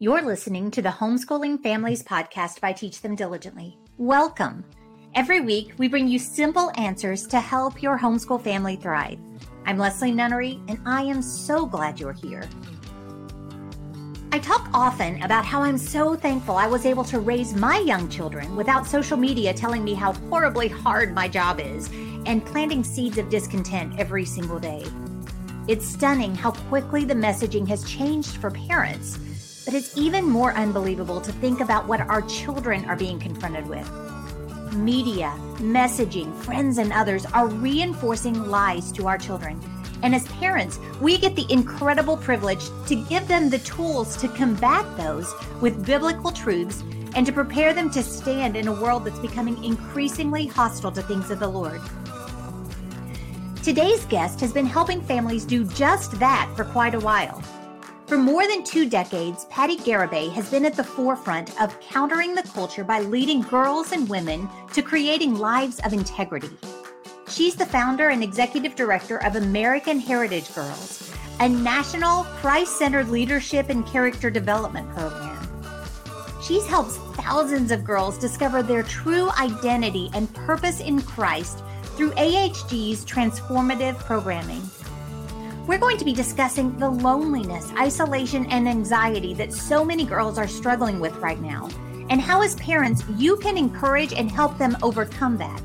You're listening to the Homeschooling Families podcast by Teach Them Diligently. Welcome. Every week, we bring you simple answers to help your homeschool family thrive. I'm Leslie Nunnery, and I am so glad you're here. I talk often about how I'm so thankful I was able to raise my young children without social media telling me how horribly hard my job is and planting seeds of discontent every single day. It's stunning how quickly the messaging has changed for parents but it's even more unbelievable to think about what our children are being confronted with. Media, messaging, friends, and others are reinforcing lies to our children. And as parents, we get the incredible privilege to give them the tools to combat those with biblical truths and to prepare them to stand in a world that's becoming increasingly hostile to things of the Lord. Today's guest has been helping families do just that for quite a while. For more than two decades, Patti Garibay has been at the forefront of countering the culture by leading girls and women to creating lives of integrity. She's the founder and executive director of American Heritage Girls, a national Christ centered leadership and character development program. She's helped thousands of girls discover their true identity and purpose in Christ through AHG's transformative programming we're going to be discussing the loneliness, isolation, and anxiety that so many girls are struggling with right now, and how, as parents, you can encourage and help them overcome that.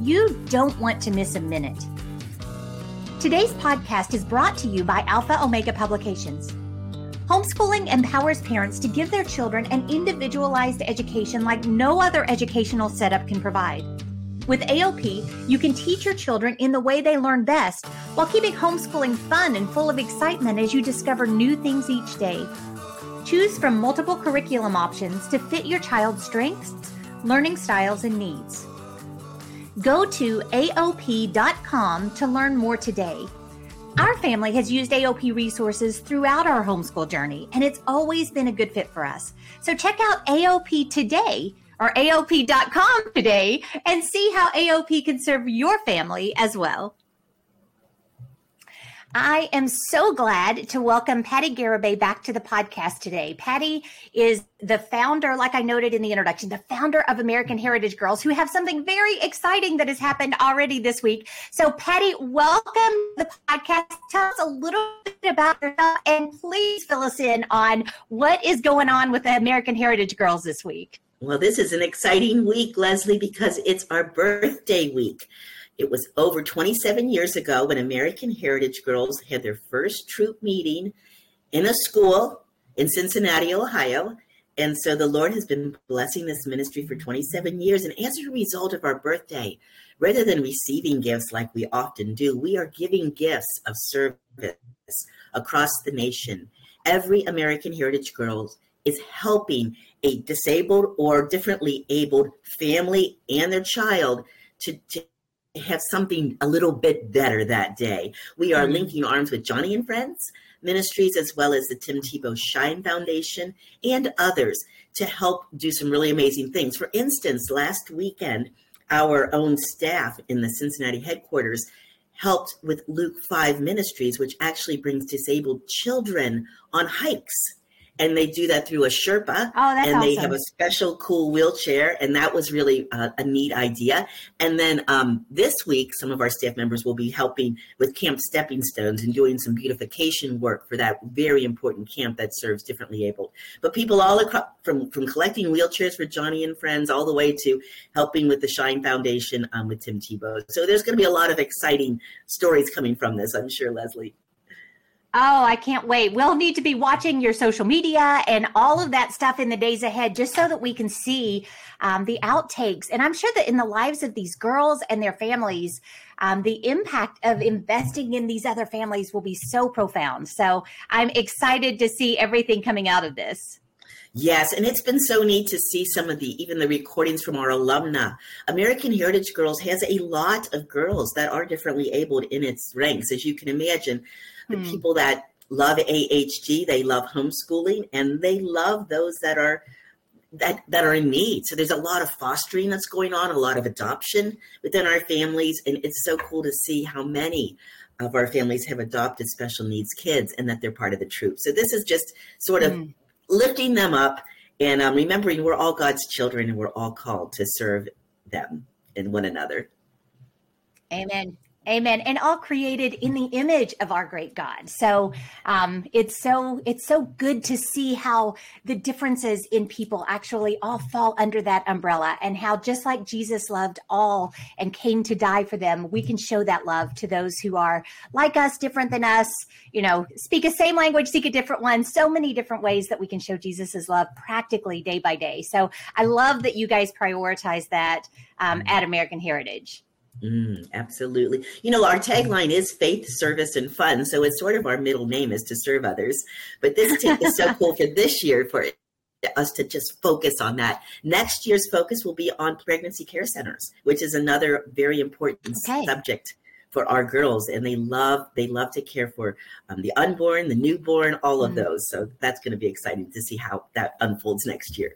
You don't want to miss a minute. Today's podcast is brought to you by Alpha Omega Publications. Homeschooling empowers parents to give their children an individualized education like no other educational setup can provide. With AOP, you can teach your children in the way they learn best while keeping homeschooling fun and full of excitement as you discover new things each day. Choose from multiple curriculum options to fit your child's strengths, learning styles, and needs. Go to AOP.com to learn more today. Our family has used AOP resources throughout our homeschool journey, and it's always been a good fit for us. So check out AOP today or AOP.com today and see how AOP can serve your family as well. I am so glad to welcome Patti Garibay back to the podcast today. Patti is the founder, like I noted in the introduction, the founder of American Heritage Girls, who have something very exciting that has happened already this week. So, Patti, welcome to the podcast. Tell us a little bit about yourself and please fill us in on what is going on with the American Heritage Girls this week. Well, this is an exciting week, Leslie, because it's our birthday week. It was over 27 years ago when American Heritage Girls had their first troop meeting in a school in Cincinnati, Ohio. And so the Lord has been blessing this ministry for 27 years. And as a result of our birthday, rather than receiving gifts like we often do, we are giving gifts of service across the nation. Every American Heritage Girls is helping a disabled or differently abled family and their child to, to have something a little bit better that day. We are mm-hmm. linking arms with Joni and Friends Ministries as well as the Tim Tebow Shine Foundation and others to help do some really amazing things. For instance, last weekend, our own staff in the Cincinnati headquarters helped with Luke 5 Ministries, which actually brings disabled children on hikes and they do that through a Sherpa. Oh, that's And awesome. they have a special cool wheelchair, and that was really uh, a neat idea. And then um, this week, some of our staff members will be helping with Camp Stepping Stones and doing some beautification work for that very important camp that serves differently able. But people all across, from from collecting wheelchairs for Joni and friends, all the way to helping with the Shine Foundation um, with Tim Tebow. So there's going to be a lot of exciting stories coming from this, I'm sure, Leslie. Oh, I can't wait. We'll need to be watching your social media and all of that stuff in the days ahead just so that we can see um, the outtakes. And I'm sure that in the lives of these girls and their families, um, the impact of investing in these other families will be so profound. So I'm excited to see everything coming out of this. Yes, and it's been so neat to see some of the even the recordings from our alumna. American Heritage Girls has a lot of girls that are differently abled in its ranks, as you can imagine the hmm. people that love AHG, they love homeschooling, and they love those that are that that are in need. So there's a lot of fostering that's going on, a lot of adoption within our families, and it's so cool to see how many of our families have adopted special needs kids and that they're part of the troop. So this is just sort of mm. lifting them up and um, remembering we're all God's children and we're all called to serve them and one another. Amen. Amen. And all created in the image of our great God. So um, it's so it's so good to see how the differences in people actually all fall under that umbrella, and how just like Jesus loved all and came to die for them, we can show that love to those who are like us, different than us. You know, speak a same language, seek a different one. So many different ways that we can show Jesus's love practically day by day. So I love that you guys prioritize that um, at American Heritage. Mm, absolutely. You know, our tagline is faith, service, and fun. So it's sort of our middle name is to serve others. But this is so cool for this year for us to just focus on that. Next year's focus will be on pregnancy care centers, which is another very important okay. subject for our girls and they love they love to care for um, the unborn the newborn all of mm. those so that's going to be exciting to see how that unfolds next year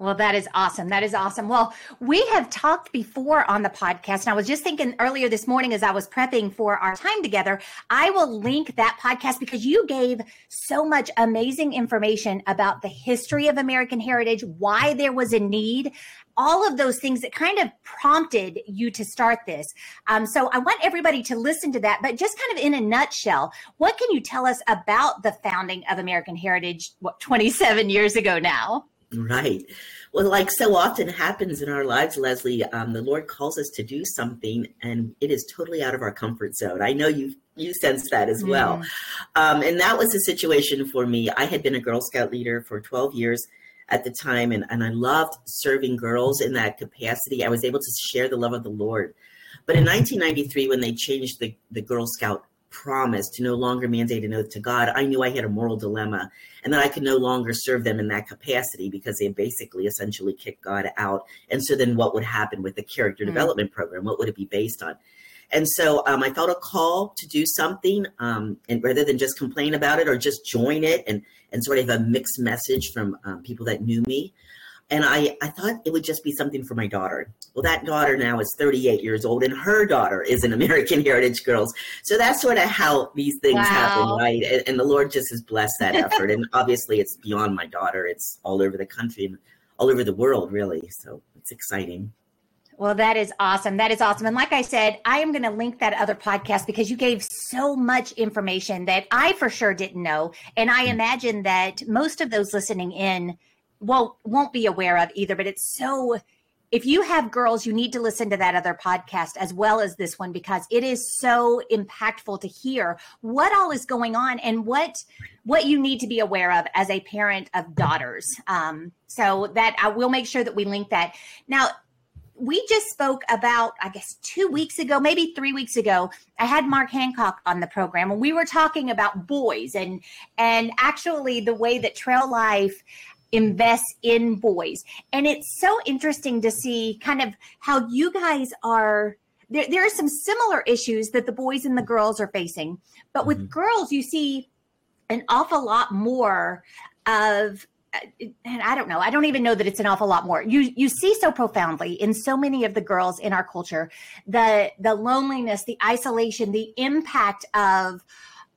well, that is awesome. That is awesome. Well, we have talked before on the podcast, and I was just thinking earlier this morning as I was prepping for our time together, I will link that podcast because you gave so much amazing information about the history of American heritage, why there was a need, all of those things that kind of prompted you to start this. Um, so I want everybody to listen to that, but just kind of in a nutshell, what can you tell us about the founding of American Heritage, what, 27 years ago now? Right. Well, like so often happens in our lives, Leslie, um, the Lord calls us to do something, and it is totally out of our comfort zone. I know you you sense that as well, mm. um, and that was the situation for me. I had been a Girl Scout leader for 12 years at the time, and, and I loved serving girls in that capacity. I was able to share the love of the Lord. But in 1993, when they changed the, the Girl Scout promise to no longer mandate an oath to God, I knew I had a moral dilemma and that I could no longer serve them in that capacity because they basically essentially kicked God out. And so then what would happen with the character mm-hmm. development program? What would it be based on? And so um, I felt a call to do something, um, and rather than just complain about it or just join it and and sort of a mixed message from um, people that knew me and I, I thought it would just be something for my daughter. Well, that daughter now is 38 years old, and her daughter is an American Heritage Girls. So that's sort of how these things wow. happen, right? And, and, the Lord just has blessed that effort. and obviously, it's beyond my daughter; it's all over the country and all over the world, really. So it's exciting. Well, that is awesome. That is awesome. And like I said, I am going to link that other podcast because you gave so much information that I for sure didn't know. And I mm. imagine that most of those listening in well won't be aware of either but it's so if you have girls you need to listen to that other podcast as well as this one because it is so impactful to hear what all is going on and what what you need to be aware of as a parent of daughters um, so that i will make sure that we link that now we just spoke about, I guess, two weeks ago, maybe three weeks ago. I had Mark Hancock on the program, and we were talking about boys and and actually the way that Trail Life invest in boys. And it's so interesting to see kind of how you guys are. There, there are some similar issues that the boys and the girls are facing, but with mm-hmm. girls, you see an awful lot more of and I don't know. I don't even know that it's an awful lot more. You you see so profoundly in so many of the girls in our culture the the loneliness, the isolation, the impact of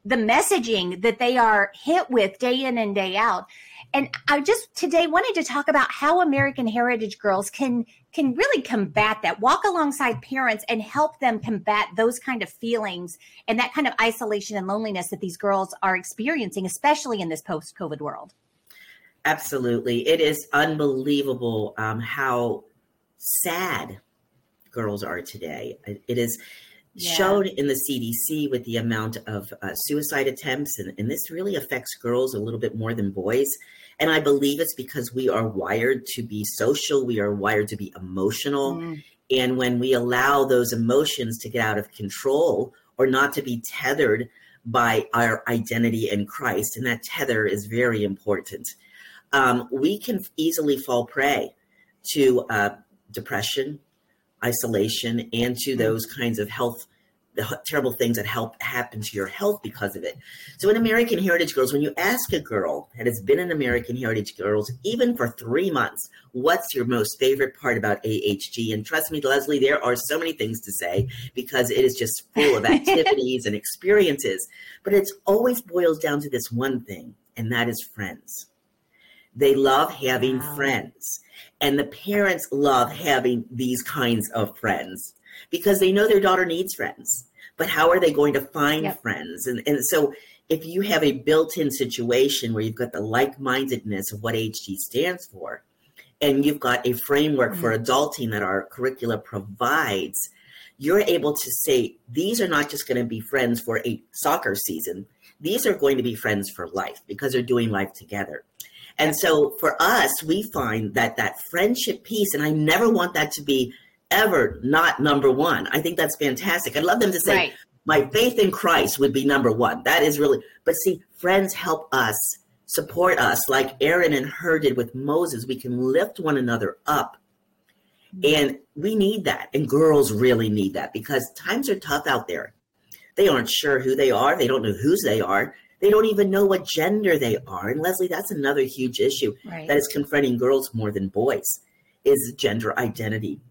the messaging that they are hit with day in and day out and I just today wanted to talk about how American Heritage Girls can can really combat that, walk alongside parents and help them combat those kind of feelings and that kind of isolation and loneliness that these girls are experiencing, especially in this post-COVID world. Absolutely, it is unbelievable um, how sad girls are today. It is yeah. shown in the CDC with the amount of uh, suicide attempts, and, and this really affects girls a little bit more than boys. And I believe it's because we are wired to be social, we are wired to be emotional. Mm. And when we allow those emotions to get out of control or not to be tethered by our identity in Christ, and that tether is very important, um, we can easily fall prey to uh, depression, isolation, and to mm. those kinds of health the terrible things that help happen to your health because of it. So in American Heritage Girls, when you ask a girl that has been in American Heritage Girls even for three months, what's your most favorite part about AHG? And trust me, Leslie, there are so many things to say because it is just full of activities and experiences. But it always boils down to this one thing, and that is friends. They love having wow. friends. And the parents love having these kinds of friends because they know their daughter needs friends. But how are they going to find yep. friends? And, and so if you have a built-in situation where you've got the like-mindedness of what HG stands for, and you've got a framework mm-hmm. for adulting that our curricula provides, you're able to say these are not just going to be friends for a soccer season. These are going to be friends for life because they're doing life together. And so for us, we find that that friendship piece, and I never want that to be ever not number one. I think that's fantastic. I'd love them to say, right my faith in Christ would be number one. That is really, but see, friends help us, support us, like Aaron and Hur did with Moses. We can lift one another up. Mm-hmm. And we need that. And girls really need that because times are tough out there. They aren't sure who they are, they don't know whose they are. They don't even know what gender they are. And Leslie, that's another huge issue right. that is confronting girls more than boys is gender identity.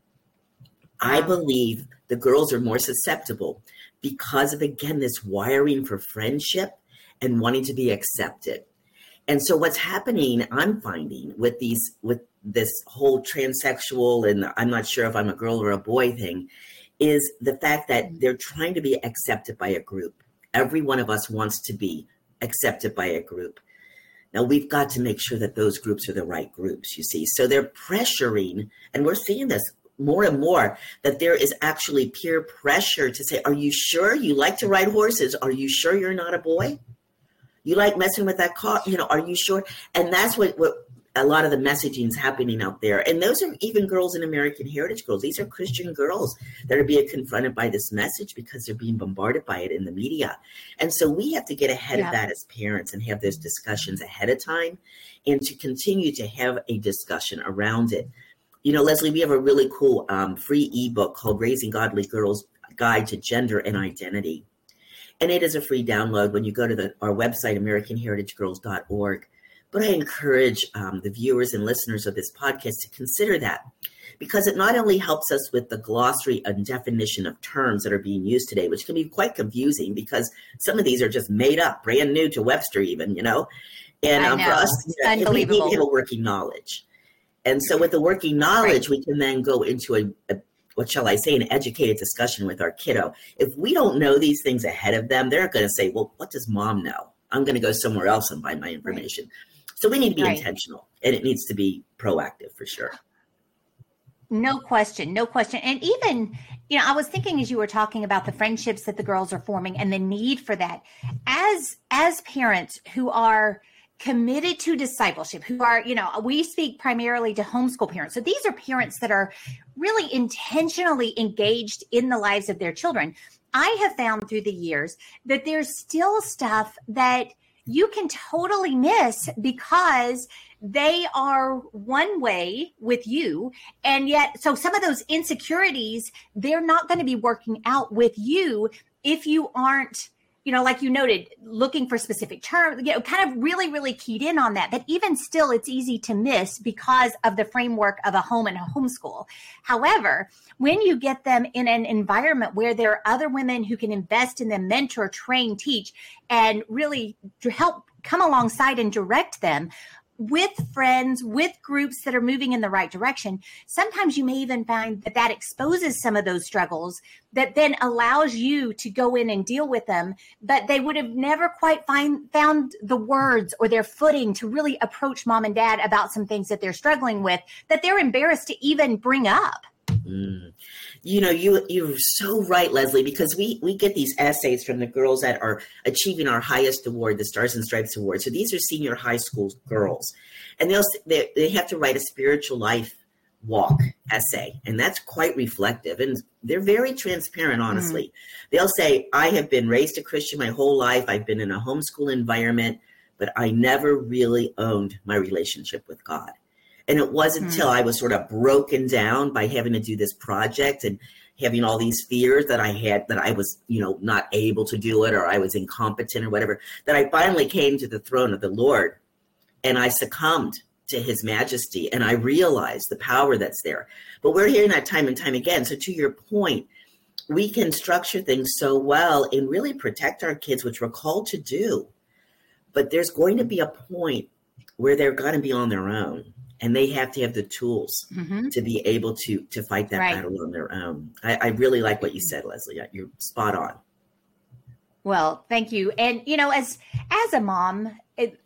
I believe the girls are more susceptible because of, again, this wiring for friendship and wanting to be accepted. And so what's happening, I'm finding with these, with this whole transsexual and I'm not sure if I'm a girl or a boy thing, is the fact that mm. they're trying to be accepted by a group. Every one of us wants to be accepted by a group. Now we've got to make sure that those groups are the right groups, you see. So they're pressuring, and we're seeing this more and more that there is actually peer pressure to say, Are you sure you like to ride horses? Are you sure you're not a boy? You like messing with that car? You know, are you sure? And that's what, what a lot of the messaging is happening out there. And those are even girls in American Heritage Girls. These are Christian girls that are being confronted by this message because they're being bombarded by it in the media. And so we have to get ahead yeah. of that as parents and have those discussions ahead of time and to continue to have a discussion around it you know, Leslie, we have a really cool um, free ebook called Raising Godly Girls Guide to Gender and Identity. And it is a free download when you go to the, our website, AmericanHeritageGirls.org. But I encourage um, the viewers and listeners of this podcast to consider that because it not only helps us with the glossary and definition of terms that are being used today, which can be quite confusing because some of these are just made up, brand new to Webster, even, you know. And um, for us, you know, we need to have a working knowledge. And so, with the working knowledge, right. we can then go into a, a, what shall I say, an educated discussion with our kiddo. If we don't know these things ahead of them, they're going to say, Well, what does mom know? I'm going to go somewhere else and find my information. Right. So, we need to be right. intentional and it needs to be proactive for sure. No question, no question. And even, you know, I was thinking as you were talking about the friendships that the girls are forming and the need for that. As as parents who are committed to discipleship who are you know we speak primarily to homeschool parents so these are parents that are really intentionally engaged in the lives of their children i have found through the years that there's still stuff that you can totally miss because they are one way with you. And yet so some of those insecurities they're not going to be working out with you if you aren't you know, like you noted, looking for specific terms, you know, kind of really, really keyed in on that. But even still, it's easy to miss because of the framework of a home and a homeschool. However, when you get them in an environment where there are other women who can invest in them, mentor, train, teach, and really help come alongside and direct them, with friends, with groups that are moving in the right direction, sometimes you may even find that that exposes some of those struggles that then allows you to go in and deal with them. But they would have never quite find, found the words or their footing to really approach mom and dad about some things that they're struggling with that they're embarrassed to even bring up. Mm. You know, you you're so right, Leslie, because we we get these essays from the girls that are achieving our highest award, the Stars and Stripes Award. So these are senior high school girls, and they'll they, they have to write a spiritual life walk essay, and that's quite reflective, and they're very transparent. Mm. Honestly, mm. they'll say, "I have been raised a Christian my whole life. I've been in a homeschool environment." But I never really owned my relationship with God. And it wasn't until mm. I was sort of broken down by having to do this project and having all these fears that I had that I was, you know, not able to do it or I was incompetent or whatever, that I finally came to the throne of the Lord and I succumbed to his majesty and I realized the power that's there. But we're hearing that time and time again. So to your point, we can structure things so well and really protect our kids, which we're called to do. But there's going to be a point where they're going to be on their own and they have to have the tools mm-hmm. to be able to to fight that right. battle on their own. I, I, really like what you said, Leslie. You're spot on. Well, thank you. And you know, as as a mom, it,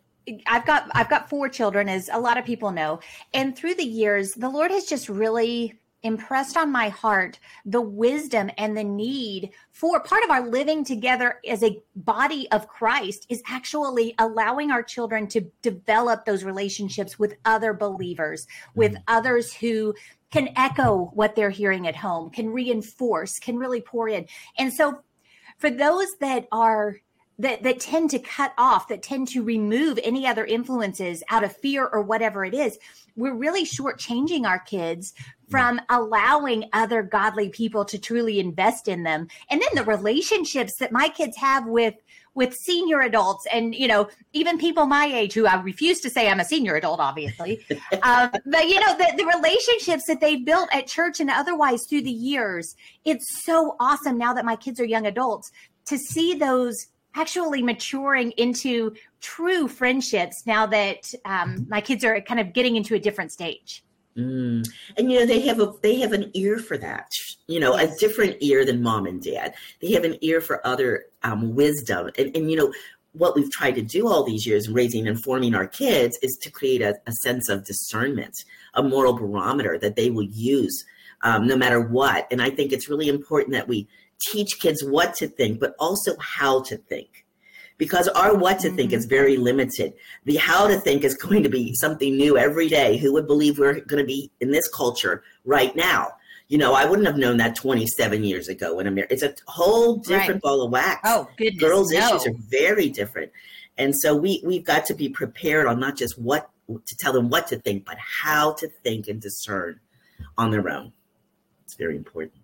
I've got I've got four children, as a lot of people know, and through the years, the Lord has just really impressed on my heart the wisdom and the need for part of our living together as a body of Christ is actually allowing our children to develop those relationships with other believers, with mm. others who can echo what they're hearing at home, can reinforce, can really pour in. And so for those that are that that tend to cut off that tend to remove any other influences out of fear or whatever it is we're really shortchanging our kids from allowing other godly people to truly invest in them. And then the relationships that my kids have with with senior adults and you know even people my age who i refuse to say i'm a senior adult obviously. Um, but you know the, the relationships that they've built at church and otherwise through the years it's so awesome now that my kids are young adults to see those actually maturing into true friendships now that um, my kids are kind of getting into a different stage. Mm. And you know they have a they have an ear for that. You know, yes. a different ear than mom and dad. They have an ear for other um, wisdom. And, and you know what we've tried to do all these years in raising and forming our kids is to create a, a sense of discernment, a moral barometer that they will use um, no matter what. And I think it's really important that we teach kids what to think, but also how to think. Because our what to mm-hmm. think is mm-hmm. very limited. The how to think is going to be something new every day. Who would believe we're going to be in this culture right now? You know, I wouldn't have known that 27 years ago in America. It's a whole different right. ball of wax. Oh, goodness. Girls' no. issues are very different. And so we, we've got to be prepared on not just what to tell them what to think, but how to think and discern on their own. It's very important.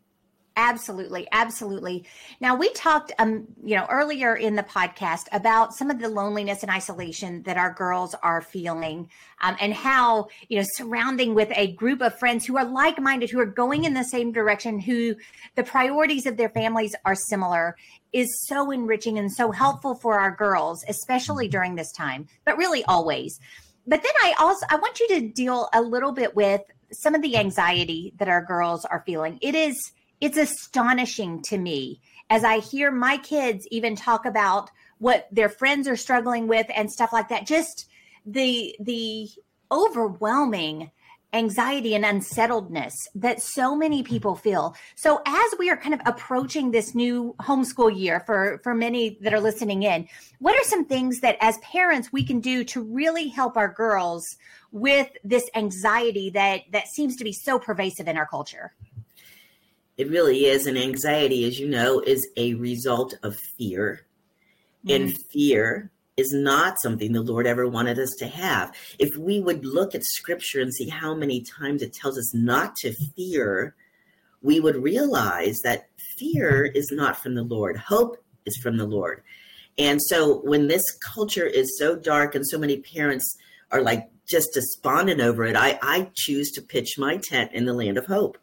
Absolutely, absolutely. Now we talked, um, you know, earlier in the podcast about some of the loneliness and isolation that our girls are feeling, um, and how you know surrounding with a group of friends who are like-minded, who are going in the same direction, who the priorities of their families are similar, is so enriching and so helpful for our girls, especially during this time, but really always. But then I also I want you to deal a little bit with some of the anxiety that our girls are feeling. It is it's astonishing to me as I hear my kids even talk about what their friends are struggling with and stuff like that. Just the the overwhelming anxiety and unsettledness that so many people feel. So as we are kind of approaching this new homeschool year for for many that are listening in, what are some things that as parents we can do to really help our girls with this anxiety that that seems to be so pervasive in our culture? It really is. And anxiety, as you know, is a result of fear. Mm-hmm. And fear is not something the Lord ever wanted us to have. If we would look at scripture and see how many times it tells us not to fear, we would realize that fear is not from the Lord. Hope is from the Lord. And so when this culture is so dark and so many parents are like just despondent over it, I, I choose to pitch my tent in the land of hope.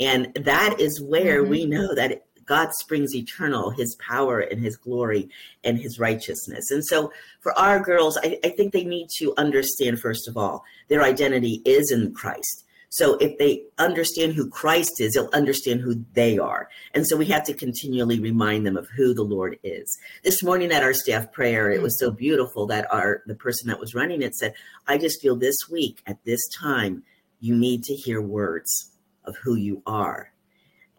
And that is where mm-hmm. we know that God springs eternal, his power and his glory and his righteousness. And so for our girls, I, I, think they need to understand, first of all, their identity is in Christ. So if they understand who Christ is, they'll understand who they are. And so we have to continually remind them of who the Lord is. This morning at our staff prayer, it was so beautiful that our the person that was running it said, I just feel this week at this time, you need to hear words of who you are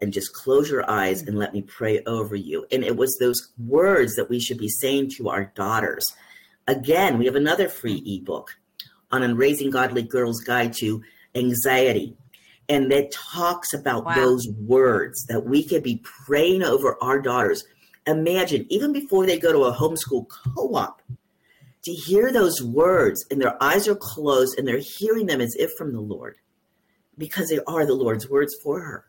and just close your eyes and let me pray over you. And it was those words that we should be saying to our daughters. Again, we have another free ebook on a Raising Godly Girls Guide to Anxiety. And that talks about wow. those words that we could be praying over our daughters. Imagine, even before they go to a homeschool co op, to hear those words and their eyes are closed and they're hearing them as if from the Lord because they are the Lord's words for her.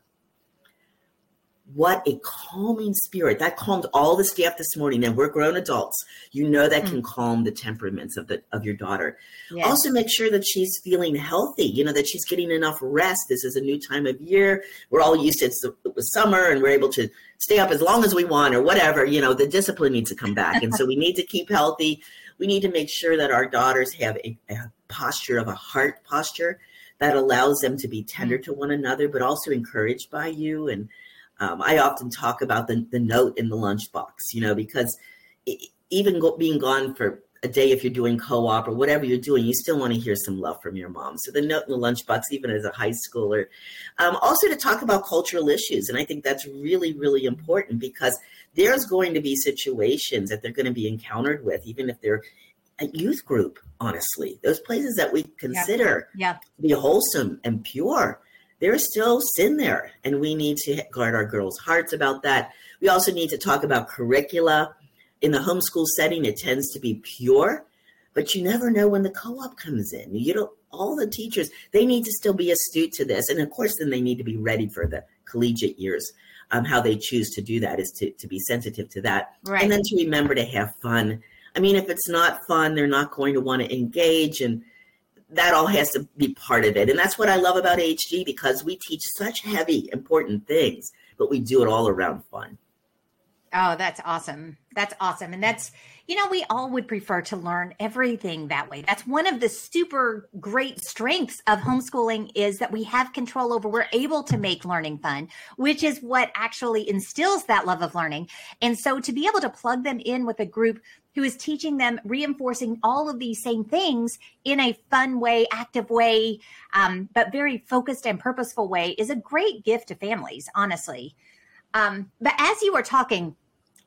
What a calming spirit. That calmed all the staff this morning, and we're grown adults. You know that can mm. calm the temperaments of the of your daughter. Yes. Also make sure that she's feeling healthy, you know, that she's getting enough rest. This is a new time of year. We're all used to it's it was summer and we're able to stay up as long as we want or whatever. You know, the discipline needs to come back. And so we need to keep healthy we need to make sure that our daughters have a, a posture of a heart posture that allows them to be tender mm. to one another, but also encouraged by you. And um, I often talk about the, the note in the lunchbox, you know, because it, even go, being gone for a day if you're doing co-op or whatever you're doing, you still want to hear some love from your mom. So the note in the lunchbox, even as a high schooler, um, also to talk about cultural issues, and I think that's really, really important because there's going to be situations that they're going to be encountered with, even if they're a youth group. Honestly, those places that we consider yeah. Yeah. to be wholesome and pure, there's still sin there, and we need to guard our girls' hearts about that. We also need to talk about curricula in the homeschool setting, it tends to be pure, but you never know when the co-op comes in. You don't all the teachers, they need to still be astute to this. And of course, then they need to be ready for the collegiate years. Um, how they choose to do that is to, to be sensitive to that. Right. And then to remember to have fun. I mean, if it's not fun, they're not going to want to engage. And that all has to be part of it. And that's what I love about HG because we teach such heavy, important things, but we do it all around fun. Oh, that's awesome. That's awesome. And that's, you know, we all would prefer to learn everything that way. That's one of the super great strengths of homeschooling is that we have control over, we're able to make learning fun, which is what actually instills that love of learning. And so to be able to plug them in with a group who is teaching them, reinforcing all of these same things in a fun way, active way, um, but very focused and purposeful way is a great gift to families, honestly. Um, but as you were talking,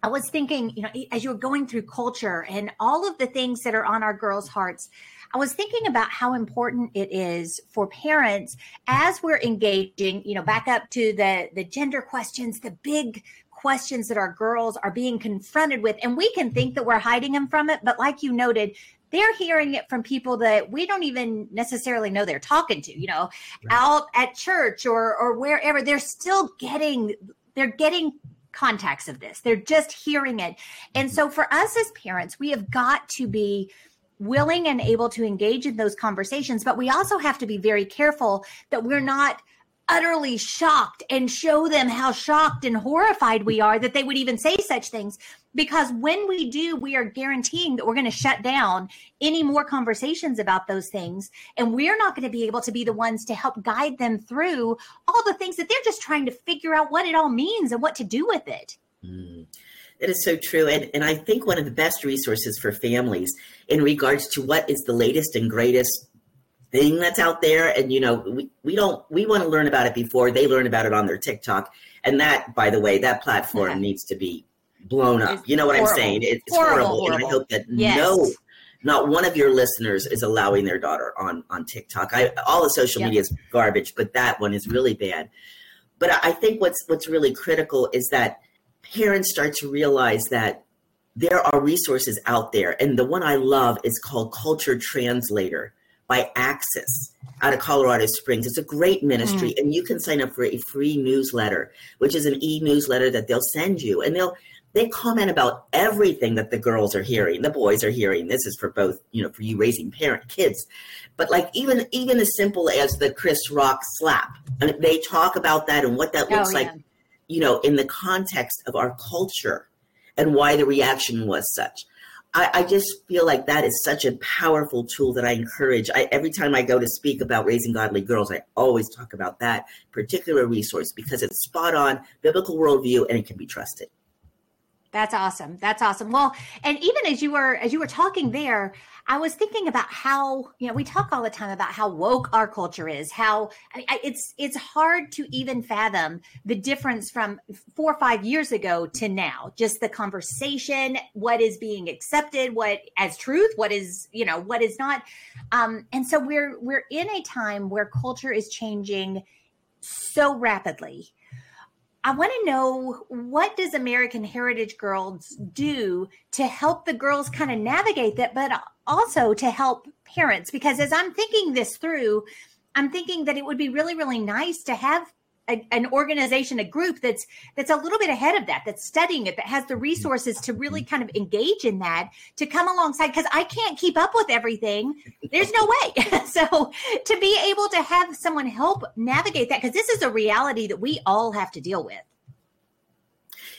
I was thinking, you know, as you were going through culture and all of the things that are on our girls' hearts, I was thinking about how important it is for parents as we're engaging, you know, back up to the the gender questions, the big questions that our girls are being confronted with and we can think that we're hiding them from it, but like you noted, they're hearing it from people that we don't even necessarily know they're talking to, you know, right. out at church or or wherever. They're still getting they're getting contacts of this. They're just hearing it. And so for us as parents, we have got to be willing and able to engage in those conversations, but we also have to be very careful that we're not utterly shocked and show them how shocked and horrified we are that they would even say such things. Because when we do, we are guaranteeing that we're going to shut down any more conversations about those things. And we're not going to be able to be the ones to help guide them through all the things that they're just trying to figure out what it all means and what to do with it. Mm. It is so true. And, and I think one of the best resources for families in regards to what is the latest and greatest thing that's out there and you know we, we don't we want to learn about it before they learn about it on their tiktok and that by the way that platform yeah. needs to be blown up it's you know what horrible. i'm saying it's horrible, horrible. horrible. and i hope that yes. no not one of your listeners is allowing their daughter on on tiktok i all the social yep. media is garbage but that one is really bad but i think what's what's really critical is that parents start to realize that there are resources out there and the one i love is called culture translator by Axis out of Colorado Springs. It's a great ministry, mm. and you can sign up for a free newsletter, which is an e-newsletter that they'll send you, and they'll they comment about everything that the girls are hearing, the boys are hearing. This is for both, you know, for you raising parent kids, but like even even as simple as the Chris Rock slap, and they talk about that and what that looks oh, yeah. like, you know, in the context of our culture and why the reaction was such. I, I, just feel like that is such a powerful tool that I encourage. I, every time I go to speak about raising godly girls, I always talk about that particular resource because it's spot on biblical worldview and it can be trusted. That's awesome. That's awesome. Well, and even as you were as you were talking there, I was thinking about how you know we talk all the time about how woke our culture is. How I it's it's hard to even fathom the difference from four or five years ago to now. Just the conversation, what is being accepted, what as truth, what is you know what is not. Um, and so we're we're in a time where culture is changing so rapidly I want to know what does American Heritage Girls do to help the girls kind of navigate that, but also to help parents? Because as I'm thinking this through, I'm thinking that it would be really, really nice to have a, an organization, a group that's that's a little bit ahead of that, that's studying it, that has the resources to really kind of engage in that, to come alongside. Because I can't keep up with everything. There's no way. so to be able to have someone help navigate that, because this is a reality that we all have to deal with.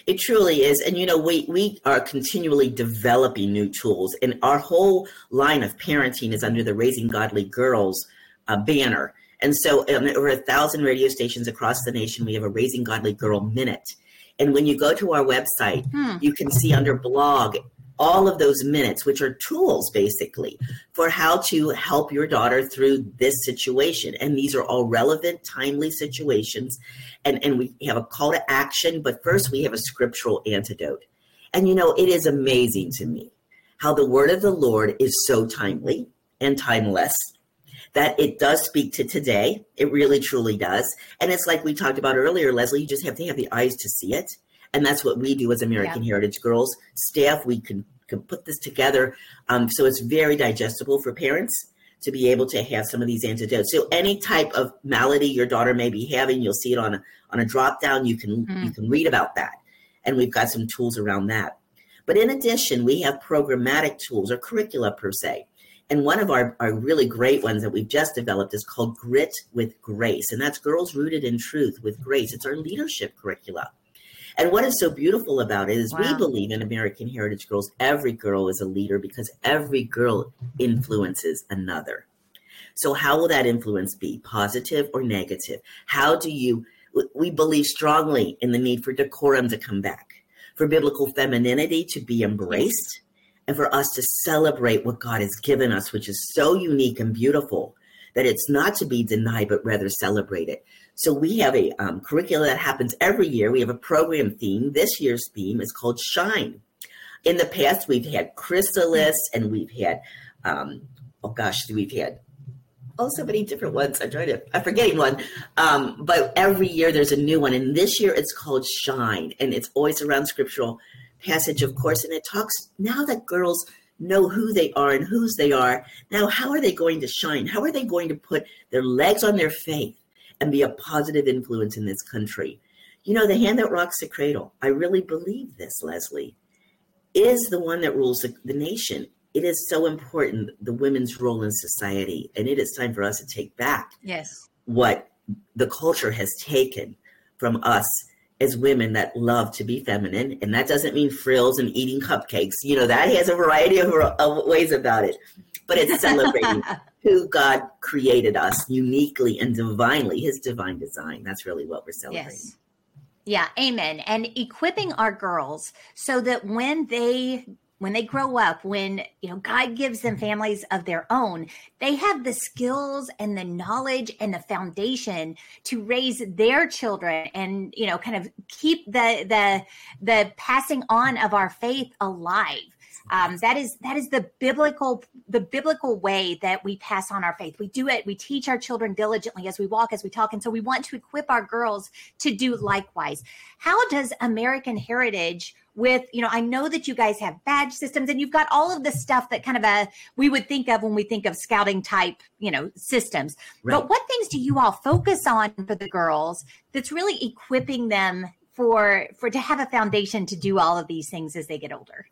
It truly is. And you know, we we are continually developing new tools and our whole line of parenting is under the Raising Godly Girls uh, banner. And so um, over a thousand radio stations across the nation, we have a Raising Godly Girl Minute. And when you go to our website, hmm. you can see under blog all of those minutes, which are tools basically for how to help your daughter through this situation. And these are all relevant, timely situations. And, and we have a call to action, but first we have a scriptural antidote. And you know, it is amazing to me how the word of the Lord is so timely and timeless that it does speak to today. It really truly does. And it's like we talked about earlier, Leslie, you just have to have the eyes to see it and that's what we do as American yeah. Heritage Girls staff. We can can put this together um, so it's very digestible for parents to be able to have some of these antidotes. So any type of malady your daughter may be having, you'll see it on a on a drop down. You can mm. you can read about that, and we've got some tools around that. But in addition, we have programmatic tools or curricula per se. And one of our, our really great ones that we've just developed is called Grit with Grace. And that's Girls Rooted in Truth with Grace. It's our leadership curricula. And what is so beautiful about it is wow. we believe in American Heritage Girls, every girl is a leader because every girl influences another. So, how will that influence be, positive or negative? How do you, we believe strongly in the need for decorum to come back, for biblical femininity to be embraced, and for us to celebrate what God has given us, which is so unique and beautiful that it's not to be denied, but rather celebrated. So we have a um, curriculum that happens every year. We have a program theme. This year's theme is called Shine. In the past, we've had Chrysalis and we've had, um, oh gosh, we've had oh so many different ones. I'm trying to, I'm forgetting one. Um, but every year there's a new one. And this year it's called Shine. And it's always around scriptural passage, of course. And it talks now that girls know who they are and whose they are. Now, how are they going to shine? How are they going to put their legs on their faith? and be a positive influence in this country. You know, the hand that rocks the cradle, I really believe this, Leslie, is the one that rules the, the nation. It is so important, the women's role in society, and it is time for us to take back yes. what the culture has taken from us as women that love to be feminine. And that doesn't mean frills and eating cupcakes. You know, that has a variety of, of ways about it, but it's celebrating who God created us uniquely and divinely, his divine design. That's really what we're celebrating. Yes. Yeah, amen. And equipping our girls so that when they when they grow up when you know god gives them mm-hmm. families of their own they have the skills and the knowledge and the foundation to raise their children and you know kind of keep the the the passing on of our faith alive um, that is that is the biblical the biblical way that we pass on our faith. We do it. We teach our children diligently as we walk, as we talk, and so we want to equip our girls to do likewise. How does American Heritage with you know i know that you guys have badge systems and you've got all of the stuff that kind of a we would think of when we think of scouting type you know systems right. but what things do you all focus on for the girls that's really equipping them for for to have a foundation to do all of these things as they get older.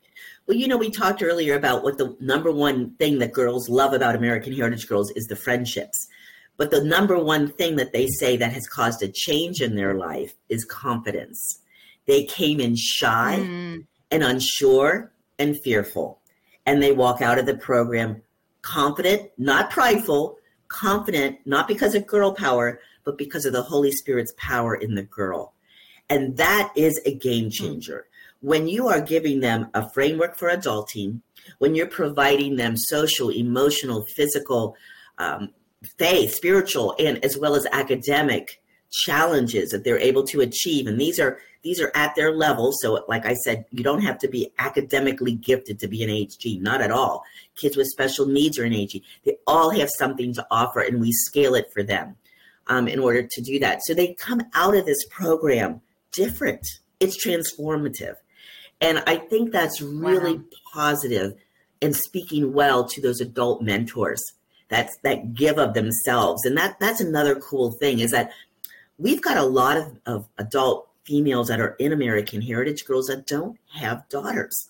Well you know we talked earlier about what the number one thing that girls love about american heritage girls is the friendships. But the number one thing that they say that has caused a change in their life is confidence. They came in shy mm. and unsure and fearful. And they walk out of the program confident not prideful confident not because of girl power but because of the holy spirit's power in the girl and that is a game hmm. changer. When you are giving them a framework for adulting, when you're providing them social, emotional, physical, um, faith, spiritual, and as well as academic challenges that they're able to achieve, and these are these are at their level. So, like I said, you don't have to be academically gifted to be an HG, not at all. Kids with special needs are an HG. They all have something to offer, and we scale it for them um, in order to do that. So they come out of this program different. It's transformative. And I think that's really wow. positive and speaking well to those adult mentors that's that give of themselves. And that that's another cool thing is that we've got a lot of, of adult females that are in American Heritage Girls that don't have daughters.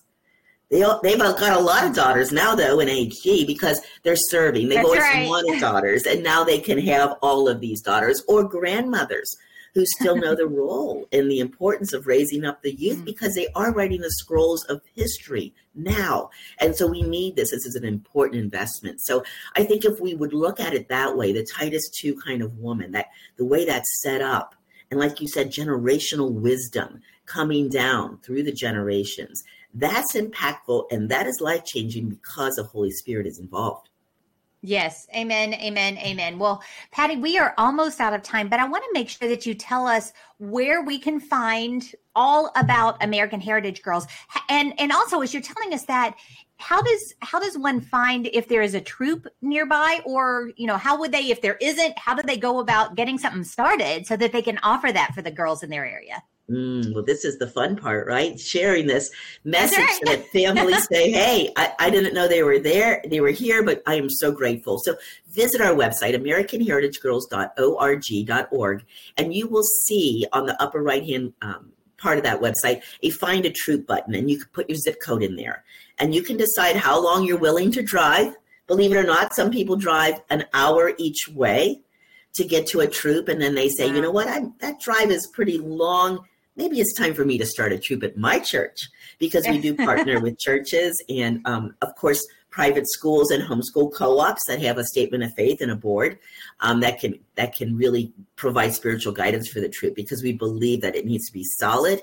They all, they've got a lot of daughters now, though, in HG because they're serving. They've That's always right. wanted daughters, and now they can have all of these daughters or grandmothers who still know the role and the importance of raising up the youth mm. because they are writing the scrolls of history now. And so we need this. This is an important investment. So I think if we would look at it that way, the Titus 2 kind of woman, that the way that's set up, and like you said, generational wisdom coming down through the generations, that's impactful and that is life changing because the Holy Spirit is involved. Yes. Amen. Amen. Amen. Well, Patti, we are almost out of time, but I want to make sure that you tell us where we can find all about American Heritage Girls. And and also as you're telling us that, how does how does one find if there is a troop nearby or, you know, how would they if there isn't, how do they go about getting something started so that they can offer that for the girls in their area? Mm, well, this is the fun part, right? Sharing this message right. so that families say, hey, I, I, didn't know they were there, they were here, but I am so grateful. So visit our website, AmericanHeritageGirls.org.org, and you will see on the upper right hand um, part of that website a find a troop button, and you can put your zip code in there. And you can decide how long you're willing to drive. Believe it or not, some people drive an hour each way to get to a troop, and then they say, wow. you know what, I, that drive is pretty long maybe it's time for me to start a troop at my church because we do partner with churches and um, of course private schools and homeschool co-ops that have a statement of faith and a board um, that can that can really provide spiritual guidance for the troop because we believe that it needs to be solid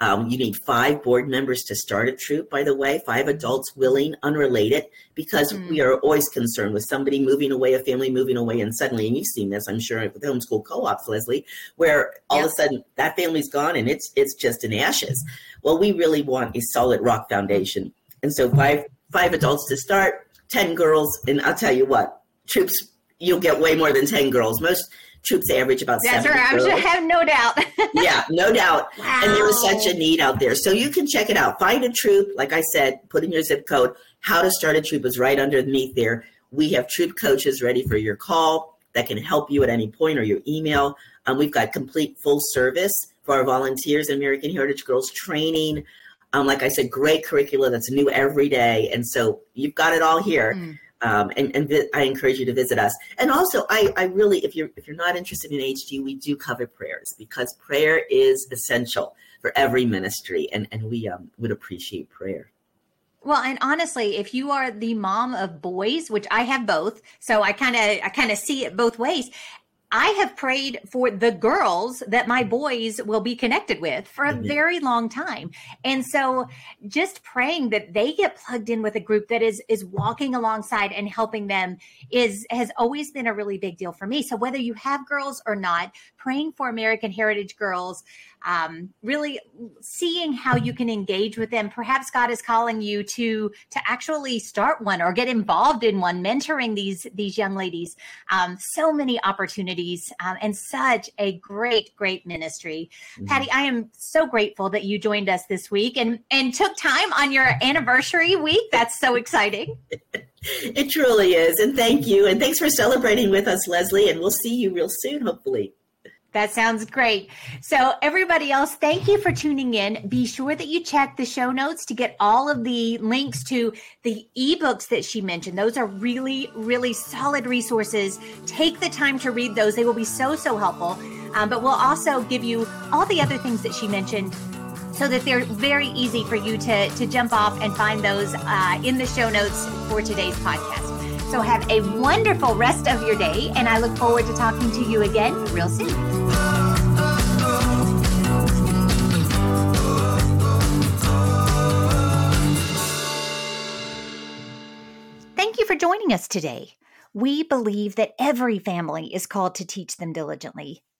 um, you need five board members to start a troop, by the way, five adults willing, unrelated, because mm. we are always concerned with somebody moving away, a family moving away, and suddenly, and you've seen this, I'm sure, with homeschool co-ops, Leslie, where all yep. of a sudden that family's gone and it's it's just in ashes. Well, we really want a solid rock foundation, and so five five adults to start, ten girls, and I'll tell you what, troops you'll get way more than 10 girls. Most troops average about That's right. I have no doubt. yeah, no doubt. Wow. And there is such a need out there. So you can check it out. Find a troop. Like I said, put in your zip code. How to start a troop is right underneath there. We have troop coaches ready for your call that can help you at any point or your email. Um, we've got complete full service for our volunteers, and American Heritage Girls training. Um, like I said, great curricula that's new every day. And so you've got it all here. Mm. Um, and, and vi- I encourage you to visit us. And also, I, I really, if you're if you're not interested in AHG, we do cover prayers because prayer is essential for every ministry, and and we um, would appreciate prayer. Well, and honestly, if you are the mom of boys, which I have both, so I kind of I kind of see it both ways. I have prayed for the girls that my boys will be connected with for a mm-hmm. very long time. And so just praying that they get plugged in with a group that is is walking alongside and helping them is has always been a really big deal for me. So whether you have girls or not, praying for American Heritage girls um, really seeing how you can engage with them. Perhaps God is calling you to to actually start one or get involved in one, mentoring these these young ladies. Um, so many opportunities um, and such a great great ministry. Mm-hmm. Patti, I am so grateful that you joined us this week and and took time on your anniversary week. That's so exciting. it truly is, and thank you, and thanks for celebrating with us, Leslie. And we'll see you real soon, hopefully. That sounds great. So, everybody else, thank you for tuning in. Be sure that you check the show notes to get all of the links to the ebooks that she mentioned. Those are really, really solid resources. Take the time to read those, they will be so, so helpful. Um, but we'll also give you all the other things that she mentioned so that they're very easy for you to, to jump off and find those uh, in the show notes for today's podcast. So have a wonderful rest of your day, and I look forward to talking to you again real soon. Thank you for joining us today. We believe that every family is called to teach them diligently.